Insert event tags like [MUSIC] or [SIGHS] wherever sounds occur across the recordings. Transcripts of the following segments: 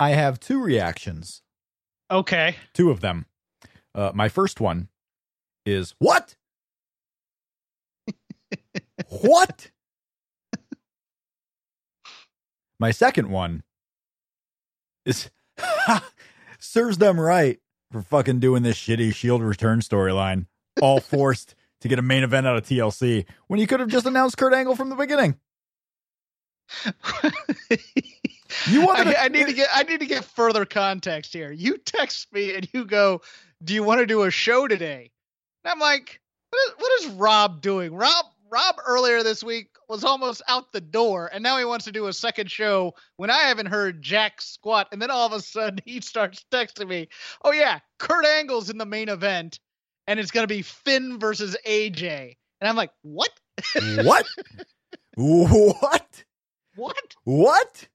I have two reactions. Okay. Two of them. Uh, my first one is what? [LAUGHS] what? My second one is [LAUGHS] serves them right for fucking doing this shitty Shield return storyline, all [LAUGHS] forced to get a main event out of TLC when you could have just announced Kurt Angle from the beginning. You want? I, I, need to get. I need to get further context here. You text me and you go, "Do you want to do a show today?" And I'm like, "What is, what is Rob doing?" Rob Rob earlier this week was almost out the door, and now he wants to do a second show when I haven't heard Jack squat. And then all of a sudden [LAUGHS] he starts texting me, "Oh yeah, Kurt Angle's in the main event, and it's gonna be Finn versus AJ." And I'm like, "What? what? [LAUGHS] what? What? What?"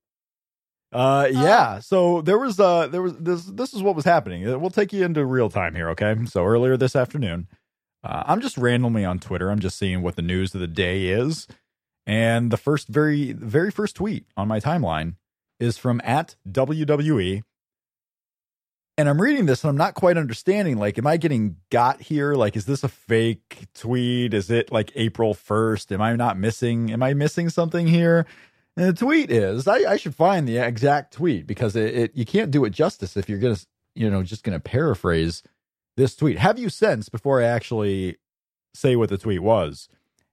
Uh, yeah. So there was uh there was this this is what was happening. We'll take you into real time here, okay? So earlier this afternoon, uh, I'm just randomly on Twitter. I'm just seeing what the news of the day is, and the first very very first tweet on my timeline is from at WWE. And I'm reading this and I'm not quite understanding. Like, am I getting got here? Like, is this a fake tweet? Is it like April 1st? Am I not missing? Am I missing something here? And the tweet is I, I should find the exact tweet because it, it, you can't do it justice if you're gonna you know just gonna paraphrase this tweet. Have you since before I actually say what the tweet was?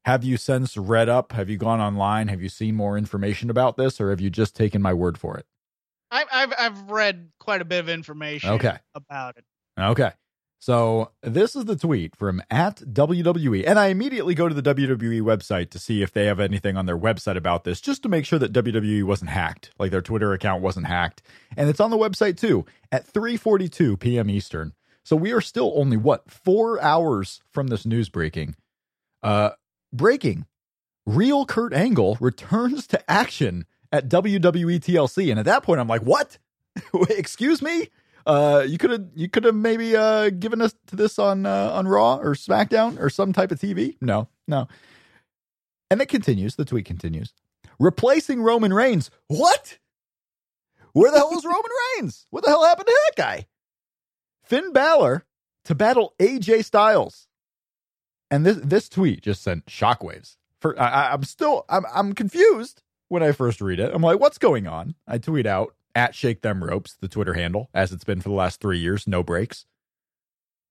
Have you since read up? Have you gone online? Have you seen more information about this, or have you just taken my word for it? I've I've, I've read quite a bit of information. Okay. about it. Okay. So this is the tweet from at WWE. And I immediately go to the WWE website to see if they have anything on their website about this, just to make sure that WWE wasn't hacked, like their Twitter account wasn't hacked. And it's on the website too at 3:42 p.m. Eastern. So we are still only what four hours from this news breaking. Uh, breaking. Real Kurt Angle returns to action at WWE TLC, and at that point, I'm like, what? [LAUGHS] Excuse me? Uh, you could have you could have maybe uh given us to this on uh, on Raw or SmackDown or some type of TV. No, no. And it continues. The tweet continues. Replacing Roman Reigns. What? Where the hell is Roman [LAUGHS] Reigns? What the hell happened to that guy? Finn Balor to battle AJ Styles. And this this tweet just sent shockwaves. For I, I'm still I'm I'm confused when I first read it. I'm like, what's going on? I tweet out at Shake Them Ropes, the Twitter handle, as it's been for the last three years, no breaks.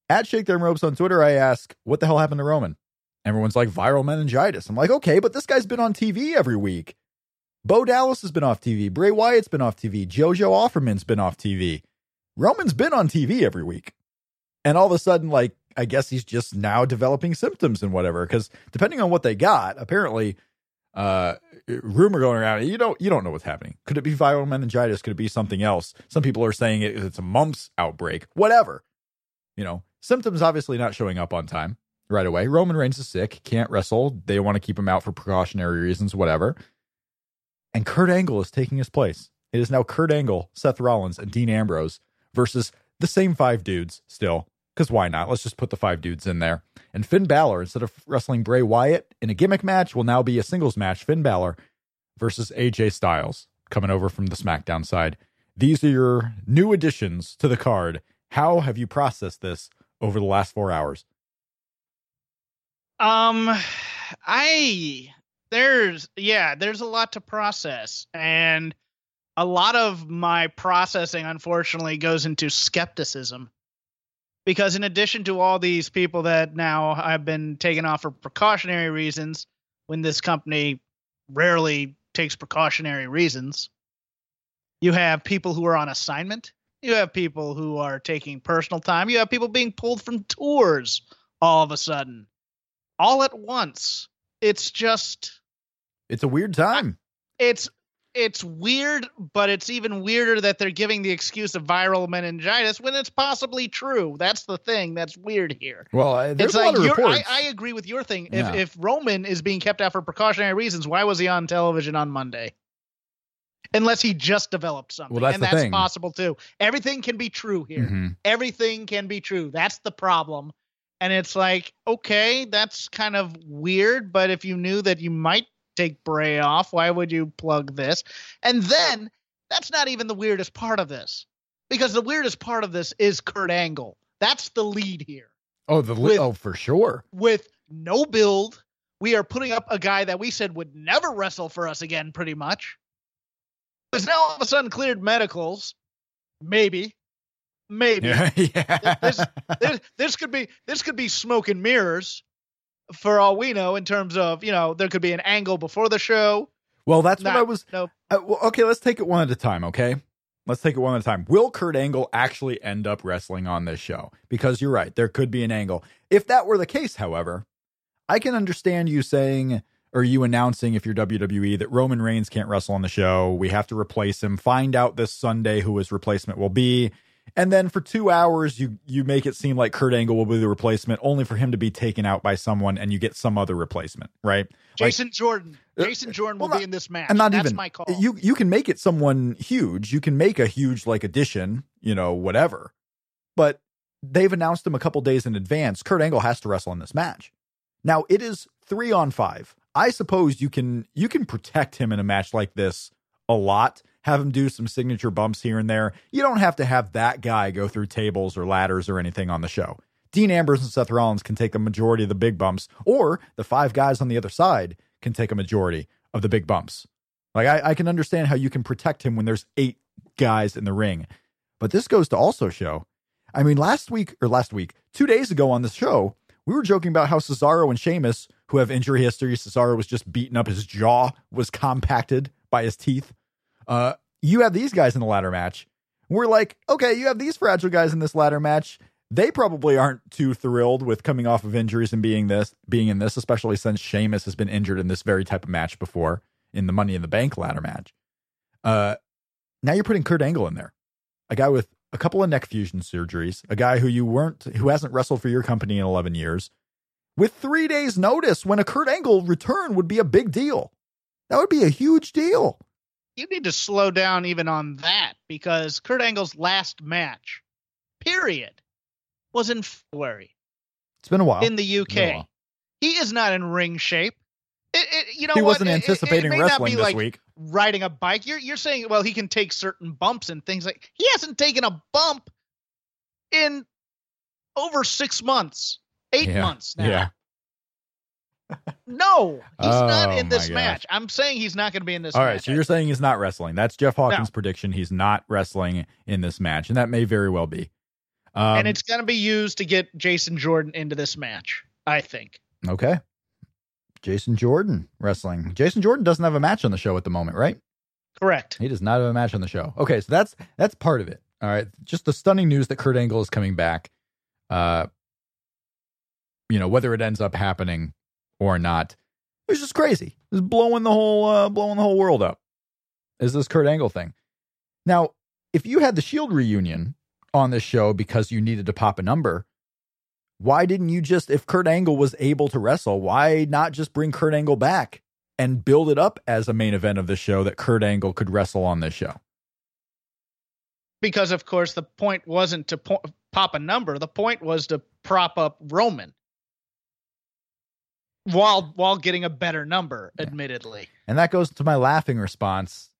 At Shake Them Ropes on Twitter, I ask, what the hell happened to Roman? Everyone's like, viral meningitis. I'm like, okay, but this guy's been on TV every week. Bo Dallas has been off TV. Bray Wyatt's been off TV. JoJo Offerman's been off TV. Roman's been on TV every week. And all of a sudden, like, I guess he's just now developing symptoms and whatever. Because depending on what they got, apparently uh rumor going around you don't you don't know what's happening. Could it be viral meningitis? Could it be something else? Some people are saying it, it's a mumps outbreak whatever. You know symptoms obviously not showing up on time right away. Roman reigns is sick can't wrestle. They want to keep him out for precautionary reasons whatever. And kurt angle is taking his place. It is now kurt angle seth rollins and dean ambrose versus the same five dudes still because why not? Let's just put the five dudes in there. And Finn Balor, instead of wrestling Bray Wyatt in a gimmick match, will now be a singles match. Finn Balor versus AJ Styles coming over from the SmackDown side. These are your new additions to the card. How have you processed this over the last four hours? Um, I there's yeah, there's a lot to process, and a lot of my processing, unfortunately, goes into skepticism because in addition to all these people that now have been taken off for precautionary reasons, when this company rarely takes precautionary reasons, you have people who are on assignment. You have people who are taking personal time. You have people being pulled from tours all of a sudden, all at once. It's just. It's a weird time. It's it's weird, but it's even weirder that they're giving the excuse of viral meningitis when it's possibly true. That's the thing that's weird here. Well, uh, there's it's a like lot of I, reports. I agree with your thing. Yeah. If if Roman is being kept out for precautionary reasons, why was he on television on Monday? Unless he just developed something, Well, that's and that's thing. possible too. Everything can be true here. Mhm. Everything can be true. That's the problem. And it's like, okay, that's kind of weird, but if you knew that you might take Bray off, why would you plug this? And then that's not even the weirdest part of this. Because the weirdest part of this is Kurt Angle. That's the lead here. Oh, the with- oh for sure. With no build, we are putting up a guy that we said would never wrestle for us again, pretty much. Is now all of a sudden cleared medicals. Maybe. Maybe Yeah, [LAUGHS] yeah. This- this, this could be this could be smoke and mirrors for all we know in terms of you know there could be an angle before the show well, that's what I was. no Uh, well, okay, let's take it one at a time. Okay, let's take it one at a time. Will Kurt Angle actually end up wrestling on this show? Because you're right, there could be an angle. If that were the case, however, I can understand you saying or you announcing if you're WWE that Roman Reigns can't wrestle on the show. We have to replace him. Find out this Sunday who his replacement will be. And then for two hours, you you make it seem like Kurt Angle will be the replacement, only for him to be taken out by someone, and you get some other replacement, right? Like- jason jordan. Uh, jason jordan will well, be in this match. and not that's even. my call. You you can make it someone huge. You can make a huge like addition you know whatever. But they've announced him a couple days in advance. Kurt angle has to wrestle in this match. Now it is three on five. I suppose you can you can protect him in a match like this a lot have him do some signature bumps here and there you don't have to have that guy go through tables or ladders or anything on the show Dean Ambrose and Seth Rollins can take the majority of the big bumps, or the five guys on the other side can take a majority of the big bumps. Like I, I can understand how you can protect him when there's eight guys in the ring. But this goes to also show. I mean, last week or last week, two days ago on the show, we were joking about how Cesaro and Sheamus, who have injury history, Cesaro was just beaten up, his jaw was compacted by his teeth. Uh, you have these guys in the ladder match. We're like, okay, you have these fragile guys in this ladder match. They probably aren't too thrilled with coming off of injuries and being this, being in this, especially since Sheamus has been injured in this very type of match before in the Money in the Bank ladder match. Uh, now you're putting Kurt Angle in there, a guy with a couple of neck fusion surgeries, a guy who you weren't, who hasn't wrestled for your company in 11 years, with three days' notice when a Kurt Angle return would be a big deal. That would be a huge deal. You need to slow down even on that because kurt angle's last match period was in february It's been a while. in the uk Been a while. he is not in ring shape it, it, you know he what? wasn't It- it- anticipating wrestling this like week. riding a bike. You're you're saying well he can take certain bumps and things like he hasn't taken a bump in over six months, eight Yeah, months now. Yeah. No, he's not Oh, in this match. I'm saying he's not going to be in this. All match. right, so you're saying he's not wrestling. That's Jeff Hawkins' prediction. He's not wrestling in this match, and that may very well be. Um, and it's going to be used to get Jason Jordan into this match. I think. okay. Jason Jordan wrestling. Jason Jordan doesn't have a match on the show at the moment, right? Correct. He does not have a match on the show. Okay, so that's that's part of it. All right, just the stunning news that Kurt Angle is coming back. Uh, you know whether it ends up happening or not, it's just crazy. It's blowing the whole uh, blowing the whole world up. Is this Kurt Angle thing? Now, if you had the Shield reunion on this show because you needed to pop a number, why didn't you just, if Kurt Angle was able to wrestle, why not just bring Kurt Angle back and build it up as a main event of the show that Kurt Angle could wrestle on this show? Because of course the point wasn't to po- pop a number. The point was to prop up Roman. While while getting a better number, Yeah. admittedly. And that goes to my laughing response.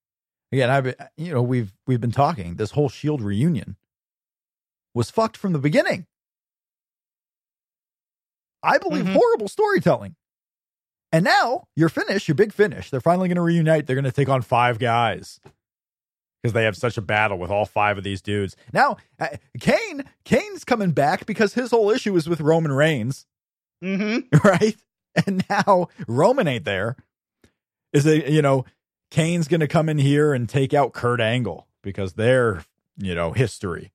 Again, I've you know we've we've been talking. This whole Shield reunion was fucked from the beginning. I believe Mhm. horrible storytelling. And now your finish, your big finish, they're finally going to reunite. They're going to take on five guys because they have such a battle with all five of these dudes. Now, uh, Kane, Kane's coming back because his whole issue is with Roman Reigns Mm-hmm. [LAUGHS] right? [LAUGHS] And now Roman ain't there. Is it, you know, Kane's going to come in here and take out Kurt Angle because they're, you know, history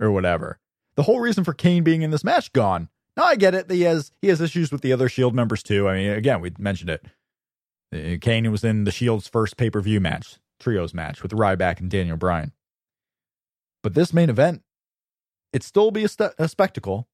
or whatever. The whole reason for Kane being in this match gone. Now I get it. He has he has issues with the other Shield members too. I mean, again, we mentioned it. Uh, Kane was in the Shield's first pay per view match. trios match with Ryback and Daniel Bryan. But this main event, it'd still be a, st- a spectacle,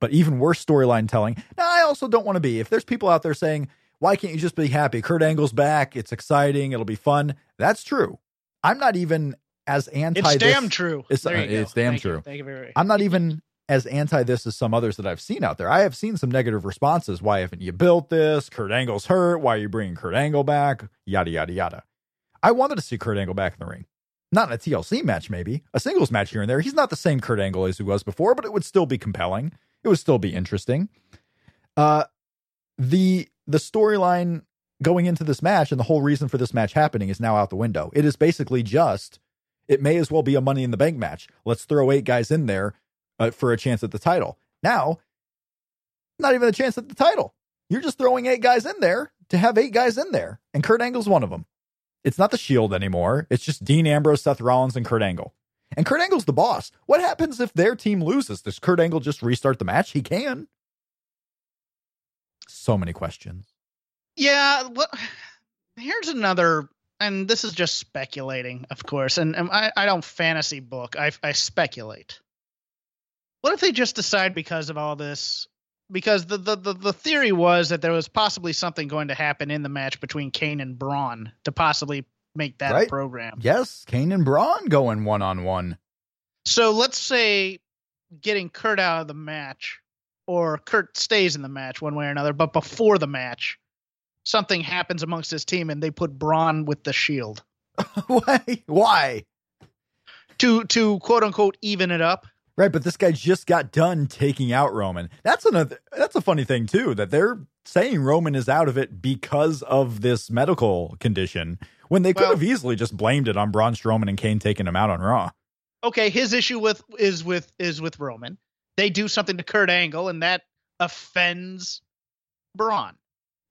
but even worse storyline telling. Now, also don't want to be. If there's people out there saying, why can't you just be happy? Kurt Angle's back. It's exciting. It'll be fun. That's true. I'm not even as anti. It's this- damn true. It's, There you uh, go. it's damn Thank you. true. Thank you very much. I'm not even as anti this as some others that I've seen out there. I have seen some negative responses. Why haven't you built this? Kurt Angle's hurt. Why are you bringing Kurt Angle back? Yada, yada, yada. I wanted to see Kurt Angle back in the ring. Not in a TLC match, maybe. A singles match here and there. He's not the same Kurt Angle as he was before, but it would still be compelling. It would still be interesting. Uh, the the storyline going into this match and the whole reason for this match happening is now out the window. It is basically just it may as well be a money in the bank match. Let's throw eight guys in there uh, for a chance at the title. Now, not even a chance at the title. You're just throwing eight guys in there to have eight guys in there, and Kurt Angle's one of them. It's not the Shield anymore. It's just Dean Ambrose, Seth Rollins, and Kurt Angle. And Kurt Angle's the boss. What happens if their team loses? Does Kurt Angle just restart the match? He can. So many questions. Yeah, well, [SIGHS] here's another, and this is just speculating, of course, and, and I, I don't fantasy book. I, I speculate. What if they just decide because of all this? Because the, the, the, the theory was that there was possibly something going to happen in the match between Kane and Braun to possibly make that Right. program. Yes, Kane and Braun going one on one. So let's say getting Kurt out of the match, or Kurt stays in the match one way or another, but before the match, something happens amongst his team and they put Braun with the Shield [LAUGHS] Why? Why? to to quote unquote even it up. Right, but this guy just got done taking out Roman. That's another that's a funny thing too that they're saying Roman is out of it because of this medical condition when they could Well- have easily just blamed it on Braun Strowman and Kane taking him out on Raw. Okay, his issue with is with is with Roman. They do something to Kurt Angle and that offends Braun.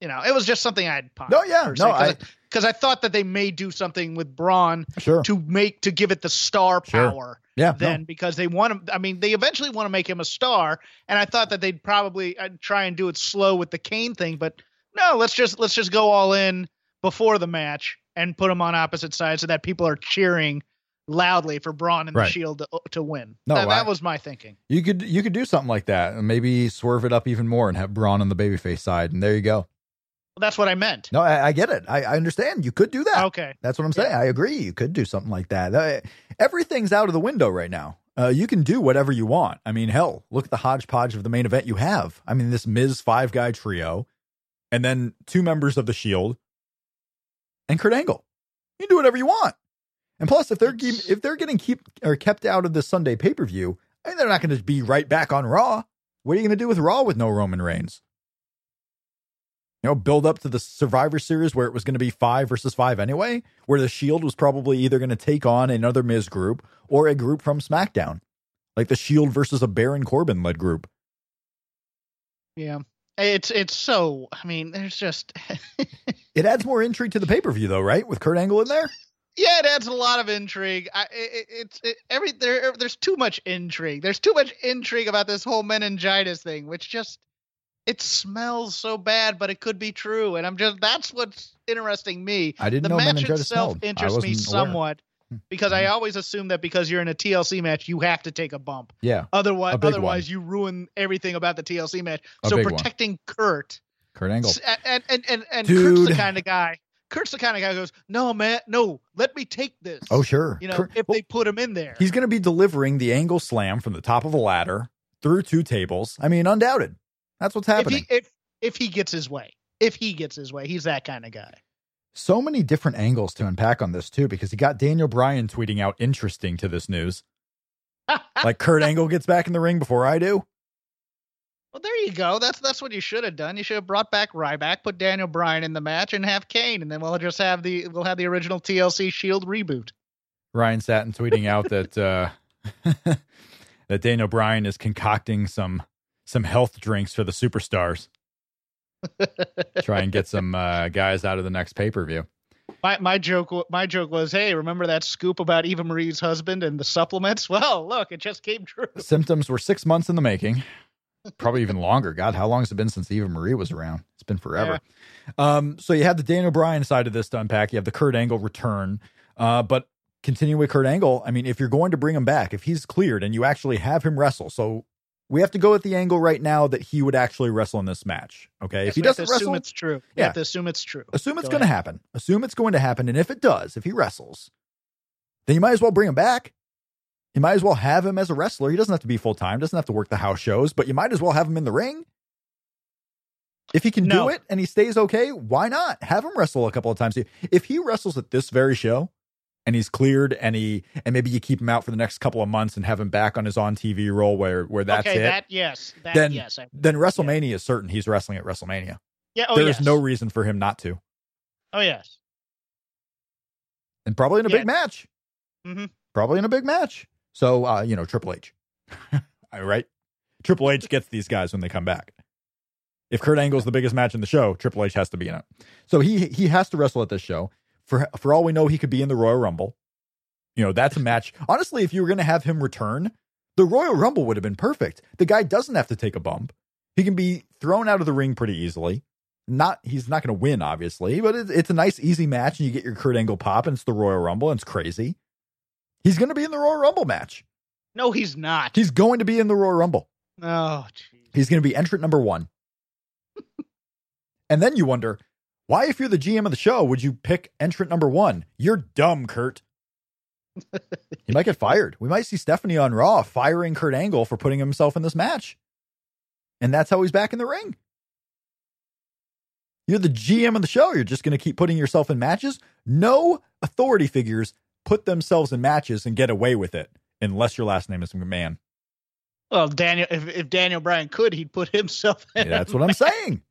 You know, it was just something I'd pondered. No, yeah, no, I because I thought that they may do something with Braun sure. to make to give it the star Sure. power. Yeah, no. then because they want to I mean they eventually want to make him a star and I thought that they'd probably uh, try and do it slow with the Kane thing but no let's just let's just go all in before the match and put them on opposite sides so that people are cheering loudly for Braun and Right. the Shield to, to win. No, that, that was my thinking. You could you could do something like that and maybe swerve it up even more and have Braun on the babyface side, and there you go. Well, that's what I meant. No, I, I get it. I, I understand. You could do that. Okay. That's what I'm saying. I agree. You could do something like that. Uh, everything's out of the window right now. Uh, you can do whatever you want. I mean, hell, look at the hodgepodge of the main event you have. I mean, this Miz five guy trio, and then two members of the Shield, and Kurt Angle. You can do whatever you want. And plus, if they're if they're getting keep or kept out of the Sunday pay per view, I mean, they're not going to be right back on Raw. What are you going to do with Raw with no Roman Reigns? you know, build up to the Survivor Series where it was going to be five versus five anyway, where the Shield was probably either going to take on another Miz group or a group from SmackDown, like the Shield versus a Baron Corbin led group. Yeah. It's it's so I mean there's just [LAUGHS] It adds more intrigue to the pay per view, though, right? With Kurt Angle in there. Yeah, it adds a lot of intrigue. I, it, it's it, every there. There's too much intrigue. There's too much intrigue about this whole meningitis thing, which just it smells so bad, but it could be true. And I'm just that's what's interesting me. I didn't the know match meningitis itself smelled. Interests me aware. Hmm. somewhat because I always assume that because you're in a TLC match, you have to take a bump. Yeah, Otherwise, otherwise you ruin everything about the TLC match. A so big one. protecting Kurt Kurt Angle. And and and, and Kurt's the kind of guy. Kurt's the kind of guy who goes, "No, man, no, let me take this." Oh, sure. you know, Kurt- if well, they put him in there. he's going to be delivering the angle slam from the top of a ladder through two tables. I mean, undoubted. That's what's if happening. he if if he gets his way, if he gets his way, he's that kind of guy. so many different angles to unpack on this too, because he got Daniel Bryan tweeting out interesting to this news. [LAUGHS] like Kurt Angle gets back in the ring before I do. Well, there you go. That's that's what you should have done. You should have brought back Ryback, put Daniel Bryan in the match, and have Kane, and then we'll just have the we'll have the original TLC Shield reboot. Ryan Satin tweeting out that uh, [LAUGHS] that Daniel Bryan is concocting some some health drinks for the superstars. [LAUGHS] Try and get some uh, guys out of the next pay per view. My my joke my joke was, hey, remember that scoop about Eva Marie's husband and the supplements? [LAUGHS] Well, look, it just came true. Symptoms were six months in the making, probably even longer. God, how long has it been since Eva Marie was around? It's been forever. Um, so you have the Daniel Bryan side of this to unpack. You have the Kurt Angle return. Uh, but continuing with Kurt Angle, I mean, if you're going to bring him back, if he's cleared and you actually have him wrestle, so we have to go with the angle right now that he would actually wrestle in this match. Okay, Yes, if he we have to doesn't assume wrestle, it's true. We Yeah. assume it's true. assume it's Go going to happen. Assume it's going to happen, and if it does, if he wrestles, then you might as well bring him back. You might as well have him as a wrestler. He doesn't have to be full time. Doesn't have to work the house shows, but you might as well have him in the ring. If he can No. do it and he stays okay, why not have him wrestle a couple of times? If he wrestles at this very show and he's cleared and he and maybe you keep him out for the next couple of months and have him back on his on TV role where where that's okay, it, that yes, that Then- yes, I, then WrestleMania is certain he's wrestling at WrestleMania. yeah. Oh There yes. is no reason for him not to, Oh yes. and probably in a Yeah. big match. Mhm. Probably in a big match. So uh, you know, Triple H, [LAUGHS] right? Triple H gets these guys when they come back. If Kurt Angle's the biggest match in the show, Triple H has to be in it. So he he has to wrestle at this show. For for all we know, he could be in the Royal Rumble. You know, that's a match. Honestly, if you were going to have him return, the Royal Rumble would have been perfect. The guy doesn't have to take a bump. He can be thrown out of the ring pretty easily. Not he's not going to win, obviously, but it's, it's a nice, easy match, and you get your Kurt Angle pop, and it's the Royal Rumble, and it's crazy. He's going to be in the Royal Rumble match. No, he's not. He's going to be in the Royal Rumble. oh, jeez. He's going to be entrant number one. [LAUGHS] and then you wonder, why, if you're the GM of the show, would you pick entrant number one? You're dumb, Kurt. [LAUGHS] he might get fired. We might see Stephanie on Raw firing Kurt Angle for putting himself in this match. And that's how he's back in the ring. You're the GM of the show. You're just going to keep putting yourself in matches. No authority figures put themselves in matches and get away with it unless your last name is McMahon. Well, Daniel, if, if Daniel Bryan could, he'd put himself in. That's what I'm [LAUGHS] saying.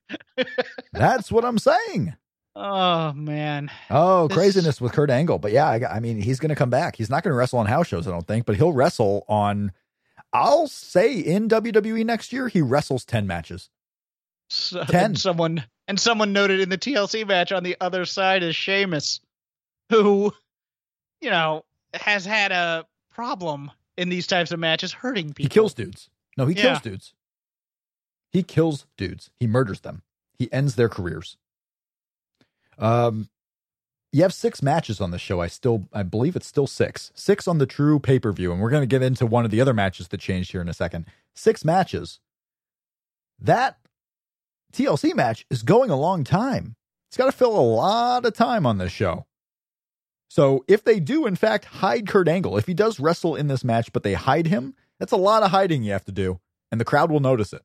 That's what I'm saying. Oh man. Oh, This- craziness with Kurt Angle. But yeah, I, I mean, he's going to come back. He's not going to wrestle on house shows, I don't think, but he'll wrestle on, I'll say in WWE next year, he wrestles 10 matches. So, 10. And someone and someone noted in the TLC match on the other side is Sheamus, who, you know, has had a problem in these types of matches hurting people. He kills dudes. No, he Yeah. kills dudes. He kills dudes. He murders them. He ends their careers. Um, you have six matches on the show. I still, I believe it's still six. Six on the true pay per view, and we're going to get into one of the other matches that changed here in a second. Six matches. That TLC match is going a long time. It's got to fill a lot of time on this show. So if they do, in fact, hide Kurt Angle, if he does wrestle in this match, but they hide him, that's a lot of hiding you have to do, and the crowd will notice it.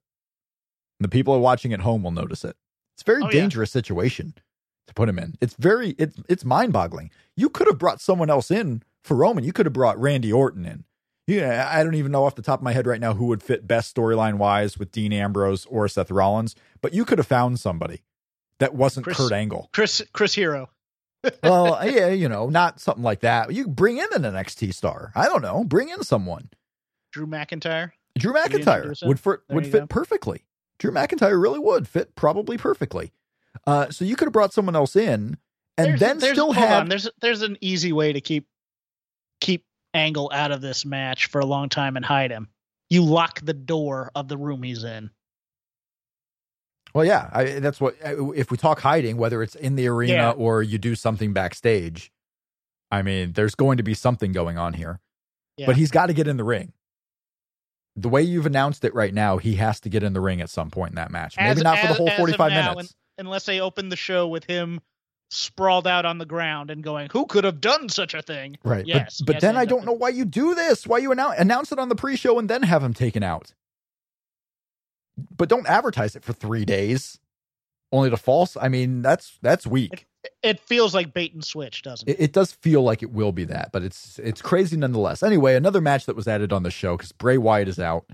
And the people are watching at home will notice it. It's a very Oh, yeah. dangerous situation to put him in. It's very it's it's mind boggling. You could have brought someone else in for Roman. You could have brought Randy Orton in. Yeah, I don't even know off the top of my head right now who would fit best storyline wise with Dean Ambrose or Seth Rollins, but you could have found somebody that wasn't Chris- Kurt Angle. Chris Chris Hero. Well, yeah, you know, not something like that. You bring in an NXT star. I don't know. Bring in someone. Drew McIntyre. Drew McIntyre would for, would fit go. perfectly. Drew McIntyre really would fit probably perfectly. Uh, so you could have brought someone else in and There's- then there's- still have on. there's there's an easy way to keep keep Angle out of this match for a long time and hide him. You lock the door of the room he's in. Well, yeah, I, that's what. If we talk hiding, whether it's in the arena Yeah. or you do something backstage, I mean, there's going to be something going on here. Yeah. But he's got to get in the ring. The way you've announced it right now, he has to get in the ring at some point in that match. Maybe As- not for the whole 45 now, minutes. unless they open the show with him sprawled out on the ground and going, "Who could have done such a thing?" Right. Yes, but but yes, then I don't know why you do this. Why you announce announce it on the pre-show and then have him taken out. But don't advertise it for 3 days only to false. I mean, that's that's weak. It feels like bait and switch, doesn't it? It, it does feel like it will be that, but it's it's crazy nonetheless. Anyway, another match that was added on the show cuz Bray Wyatt is out.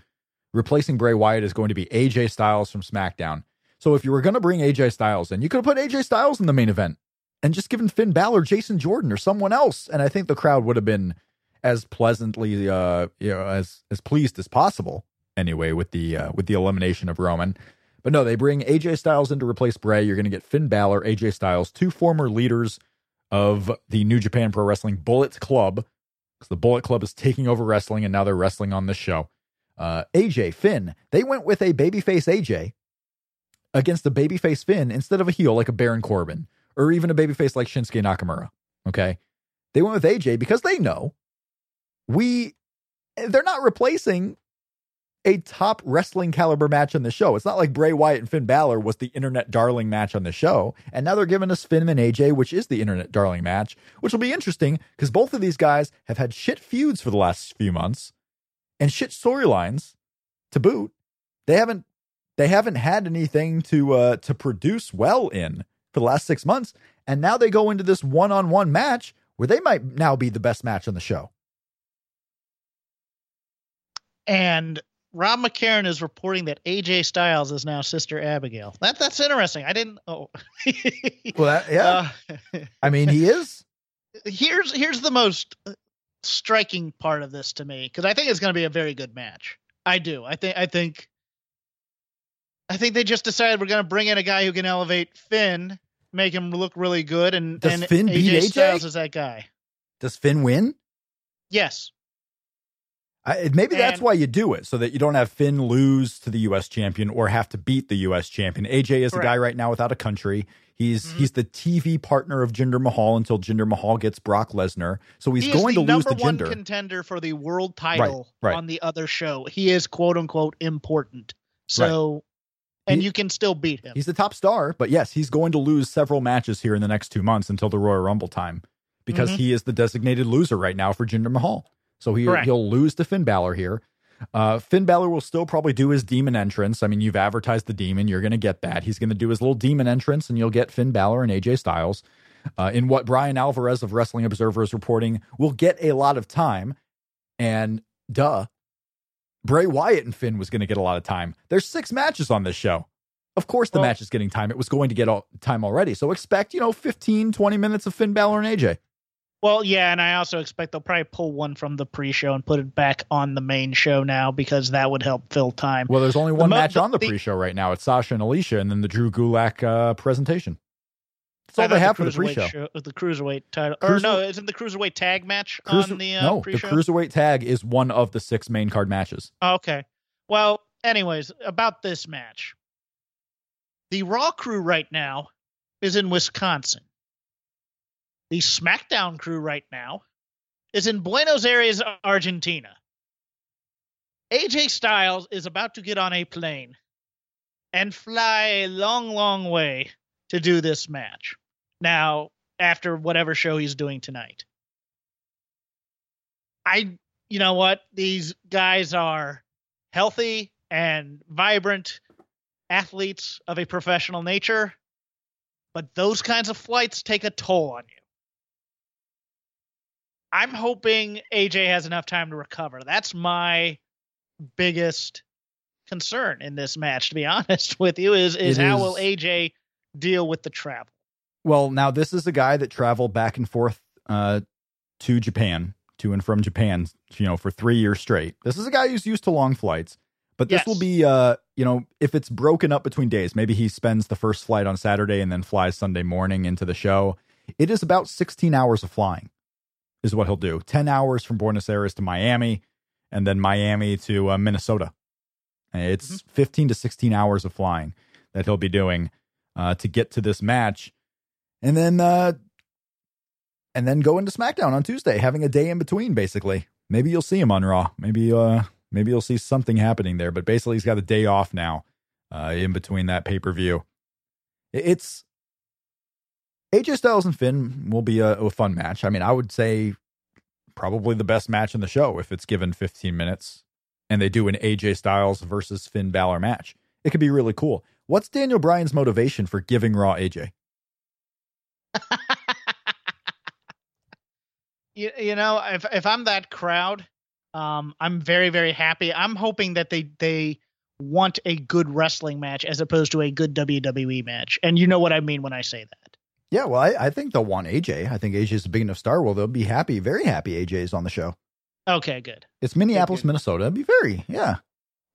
Replacing Bray Wyatt is going to be AJ Styles from SmackDown. So if you were going to bring AJ Styles in, you could have put AJ Styles in the main event and just given Finn Balor, Jason Jordan, or someone else, and I think the crowd would have been as pleasantly, uh, you know, as as pleased as possible. Anyway, with the uh, with the elimination of Roman, but no, they bring AJ Styles in to replace Bray. You're going to get Finn Balor, AJ Styles, two former leaders of the New Japan Pro Wrestling Bullet Club, because the Bullet Club is taking over wrestling, and now they're wrestling on this show. Uh, AJ Finn, they went with a babyface AJ against a babyface Finn instead of a heel like a Baron Corbin or even a babyface like Shinsuke Nakamura. Okay. They went with AJ because they know we they're not replacing a top wrestling caliber match on the show. It's not like Bray Wyatt and Finn Balor was the internet darling match on the show. And now they're giving us Finn and AJ, which is the internet darling match, which will be interesting because both of these guys have had shit feuds for the last few months and shit storylines to boot. They haven't they haven't had anything to uh to produce well in for the last 6 months. And now they go into this one-on-one match where they might now be the best match on the show. And Rob McCarran is reporting that AJ Styles is now Sister Abigail. That that's interesting. I didn't. Oh, [LAUGHS] well, that, yeah. Uh, I mean, he is. [LAUGHS] Here's here's the most striking part of this to me because I think it's going to be a very good match. I do. I think. I think. I think they just decided we're going to bring in a guy who can elevate Finn, make him look really good, and does and Finn AJ beat AJ? Styles is that guy. Does Finn win? Yes. I, maybe that's why you do it so that you don't have Finn lose to the U.S. champion or have to beat the U.S. champion. AJ is the guy right now without a country. He's mm-hmm. he's the TV partner of Jinder Mahal until Jinder Mahal gets Brock Lesnar. So he's he going to lose to Jinder. Jinder. One contender for the world title right, right. on the other show. He is quote unquote important. So. Right. And he, you can still beat him. He's the top star, but yes, he's going to lose several matches here in the next two months until the Royal Rumble time because mm-hmm. he is the designated loser right now for Jinder Mahal. So he, he'll lose to Finn Balor here. Uh, Finn Balor will still probably do his demon entrance. I mean, you've advertised the demon. You're going to get that. He's going to do his little demon entrance, and you'll get Finn Balor and AJ Styles. Uh, in what Brian Alvarez of Wrestling Observer is reporting, will get a lot of time. And duh, Bray Wyatt and Finn was going to get a lot of time. There's six matches on this show. Of course, the well, match is getting time. It was going to get all, time already. So expect, you know, 15, 20 minutes of Finn Balor and AJ. Well, yeah, and I also expect they'll probably pull one from the pre-show and put it back on the main show now because that would help fill time. Well, there's only one the, match the, on the, the, pre-show right now. It's Sasha and Alicia, and then the Drew Gulak uh, presentation. That's all they have for the pre-show. Show, the cruiserweight title, Cruiser- or no, isn't the cruiserweight tag match Cruiser- on the uh, no? Pre-show? The cruiserweight tag is one of the six main card matches. Okay. Well, anyways, about this match, the Raw crew right now is in Wisconsin. The SmackDown crew right now is in Buenos Aires, Argentina. AJ Styles is about to get on a plane and fly a long, long way to do this match. Now, after whatever show he's doing tonight. I, you know what? These guys are healthy and vibrant athletes of a professional nature, but those kinds of flights take a toll on you. I'm hoping AJ has enough time to recover. That's my biggest concern in this match, to be [LAUGHS] honest with you, is is how will AJ deal with the travel? Well, now this is a guy that traveled back and forth uh, to Japan, to and from Japan, you know, for three years straight. This is a guy who's used to long flights. But this yes. will be, uh, you know, if it's broken up between days, maybe he spends the first flight on Saturday and then flies Sunday morning into the show. It is about 16 hours of flying is what he'll do 10 hours from Buenos Aires to Miami and then Miami to uh, Minnesota. It's mm-hmm. 15 to 16 hours of flying that he'll be doing uh, to get to this match. And then, uh, and then go into SmackDown on Tuesday, having a day in between, basically. Maybe you'll see him on Raw. Maybe, uh, maybe you'll see something happening there. But basically, he's got a day off now, uh, in between that pay per view. It's AJ Styles and Finn will be a, a, fun match. I mean, I would say probably the best match in the show if it's given 15 minutes and they do an AJ Styles versus Finn Balor match. It could be really cool. What's Daniel Bryan's motivation for giving Raw AJ? [LAUGHS] you, you know, if if I'm that crowd, um, I'm very very happy. I'm hoping that they they want a good wrestling match as opposed to a good WWE match. And you know what I mean when I say that. Yeah, well, I, I think they'll want AJ. I think AJ is a big enough star. Well, they'll be happy, very happy AJ is on the show. Okay, good. It's Minneapolis, good, good. Minnesota. It'd be very, yeah,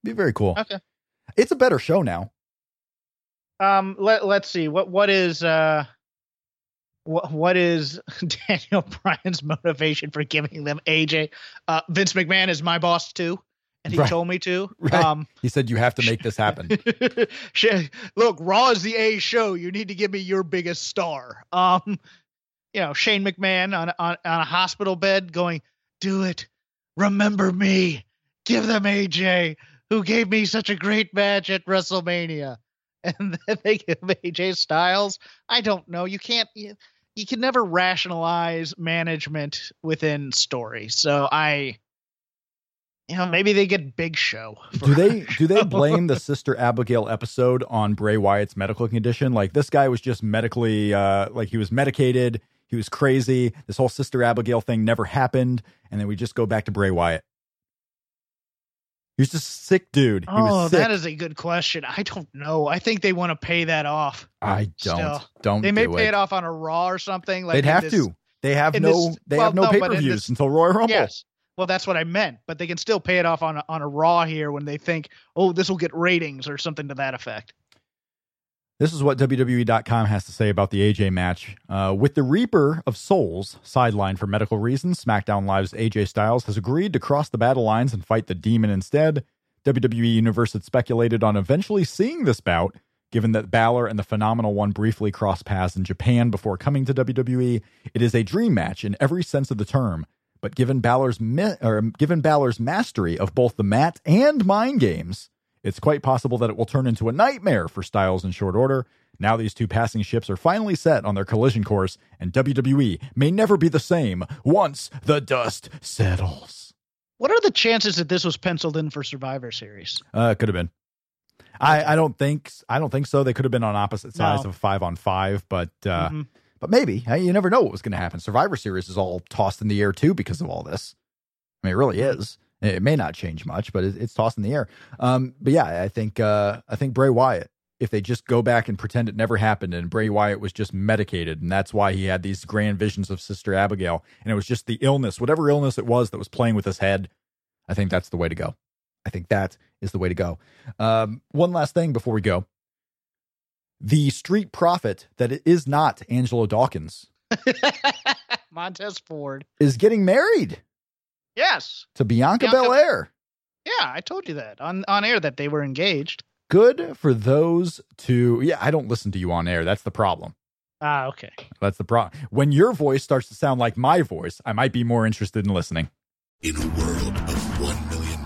be very cool. Okay. It's a better show now. Um, let let's see what what is uh what what is [LAUGHS] Daniel Bryan's motivation for giving them AJ? Uh, Vince McMahon is my boss too and he right. told me to. [LAUGHS] Right. Um, he said you have to make this happen. [LAUGHS] Look, Raw is the A show. You need to give me your biggest star. Um, you know Shane McMahon on on on a hospital bed going, "Do it, remember me, give them AJ, who gave me such a great match at WrestleMania." [LAUGHS] And then they give AJ Styles. I don't know. You can't. You, you can never rationalize management within story. So I, you know, maybe they get Big Show. Do they [LAUGHS] do they blame the Sister Abigail episode on Bray Wyatt's medical condition? Like this guy was just medically, uh, like he was medicated, he was crazy. This whole Sister Abigail thing never happened, and then we just go back to Bray Wyatt. He was just a sick dude. He oh, was sick. that is a good question. I don't know. I think they want to pay that off. I don't. Still. Don't. They may do pay it. off on a Raw or something. Like They'd have this- to. They have no. this- they well, have no no, pay per views until Royal Rumble. Yes. Well, that's what I meant. But they can still pay it off on a, on a Raw here when they think, oh, this will get ratings or something to that effect. This is what WWE.com has to say about the AJ match. Uh, with the Reaper of Souls sidelined for medical reasons, SmackDown Live's AJ Styles has agreed to cross the battle lines and fight the Demon instead. WWE Universe had speculated on eventually seeing this bout, given that Balor and the Phenomenal One briefly crossed paths in Japan before coming to WWE. It is a dream match in every sense of the term. But given Balor's mi- or given Balor's mastery of both the mat and mind games, it's quite possible that it will turn into a nightmare for Styles in short order. Now these two passing ships are finally set on their collision course, and WWE may never be the same once the dust settles. What are the chances that this was penciled in for Survivor Series? Uh, could have been. I, I don't think I don't think so. They could have been on opposite sides No. of five on five, but uh, Mhm. But maybe you never know what was going to happen. Survivor Series is all tossed in the air too because of all this. I mean, it really is. It may not change much, but it's tossed in the air. Um, but yeah, I think uh, I think Bray Wyatt. If they just go back and pretend it never happened, and Bray Wyatt was just medicated, and that's why he had these grand visions of Sister Abigail, and it was just the illness, whatever illness it was that was playing with his head. I think that's the way to go. I think that is the way to go. Um, one last thing before we go. The Street Profit that it is not Angelo Dawkins [LAUGHS] Montez Ford. is getting married Yes. to Bianca, Bianca- Belair. Yeah, I told you that on on air that they were engaged. Good for those two. Yeah, I don't listen to you on air. That's the problem. Ah, okay. That's the problem. When your voice starts to sound like my voice, I might be more interested in listening. In a world of 1 million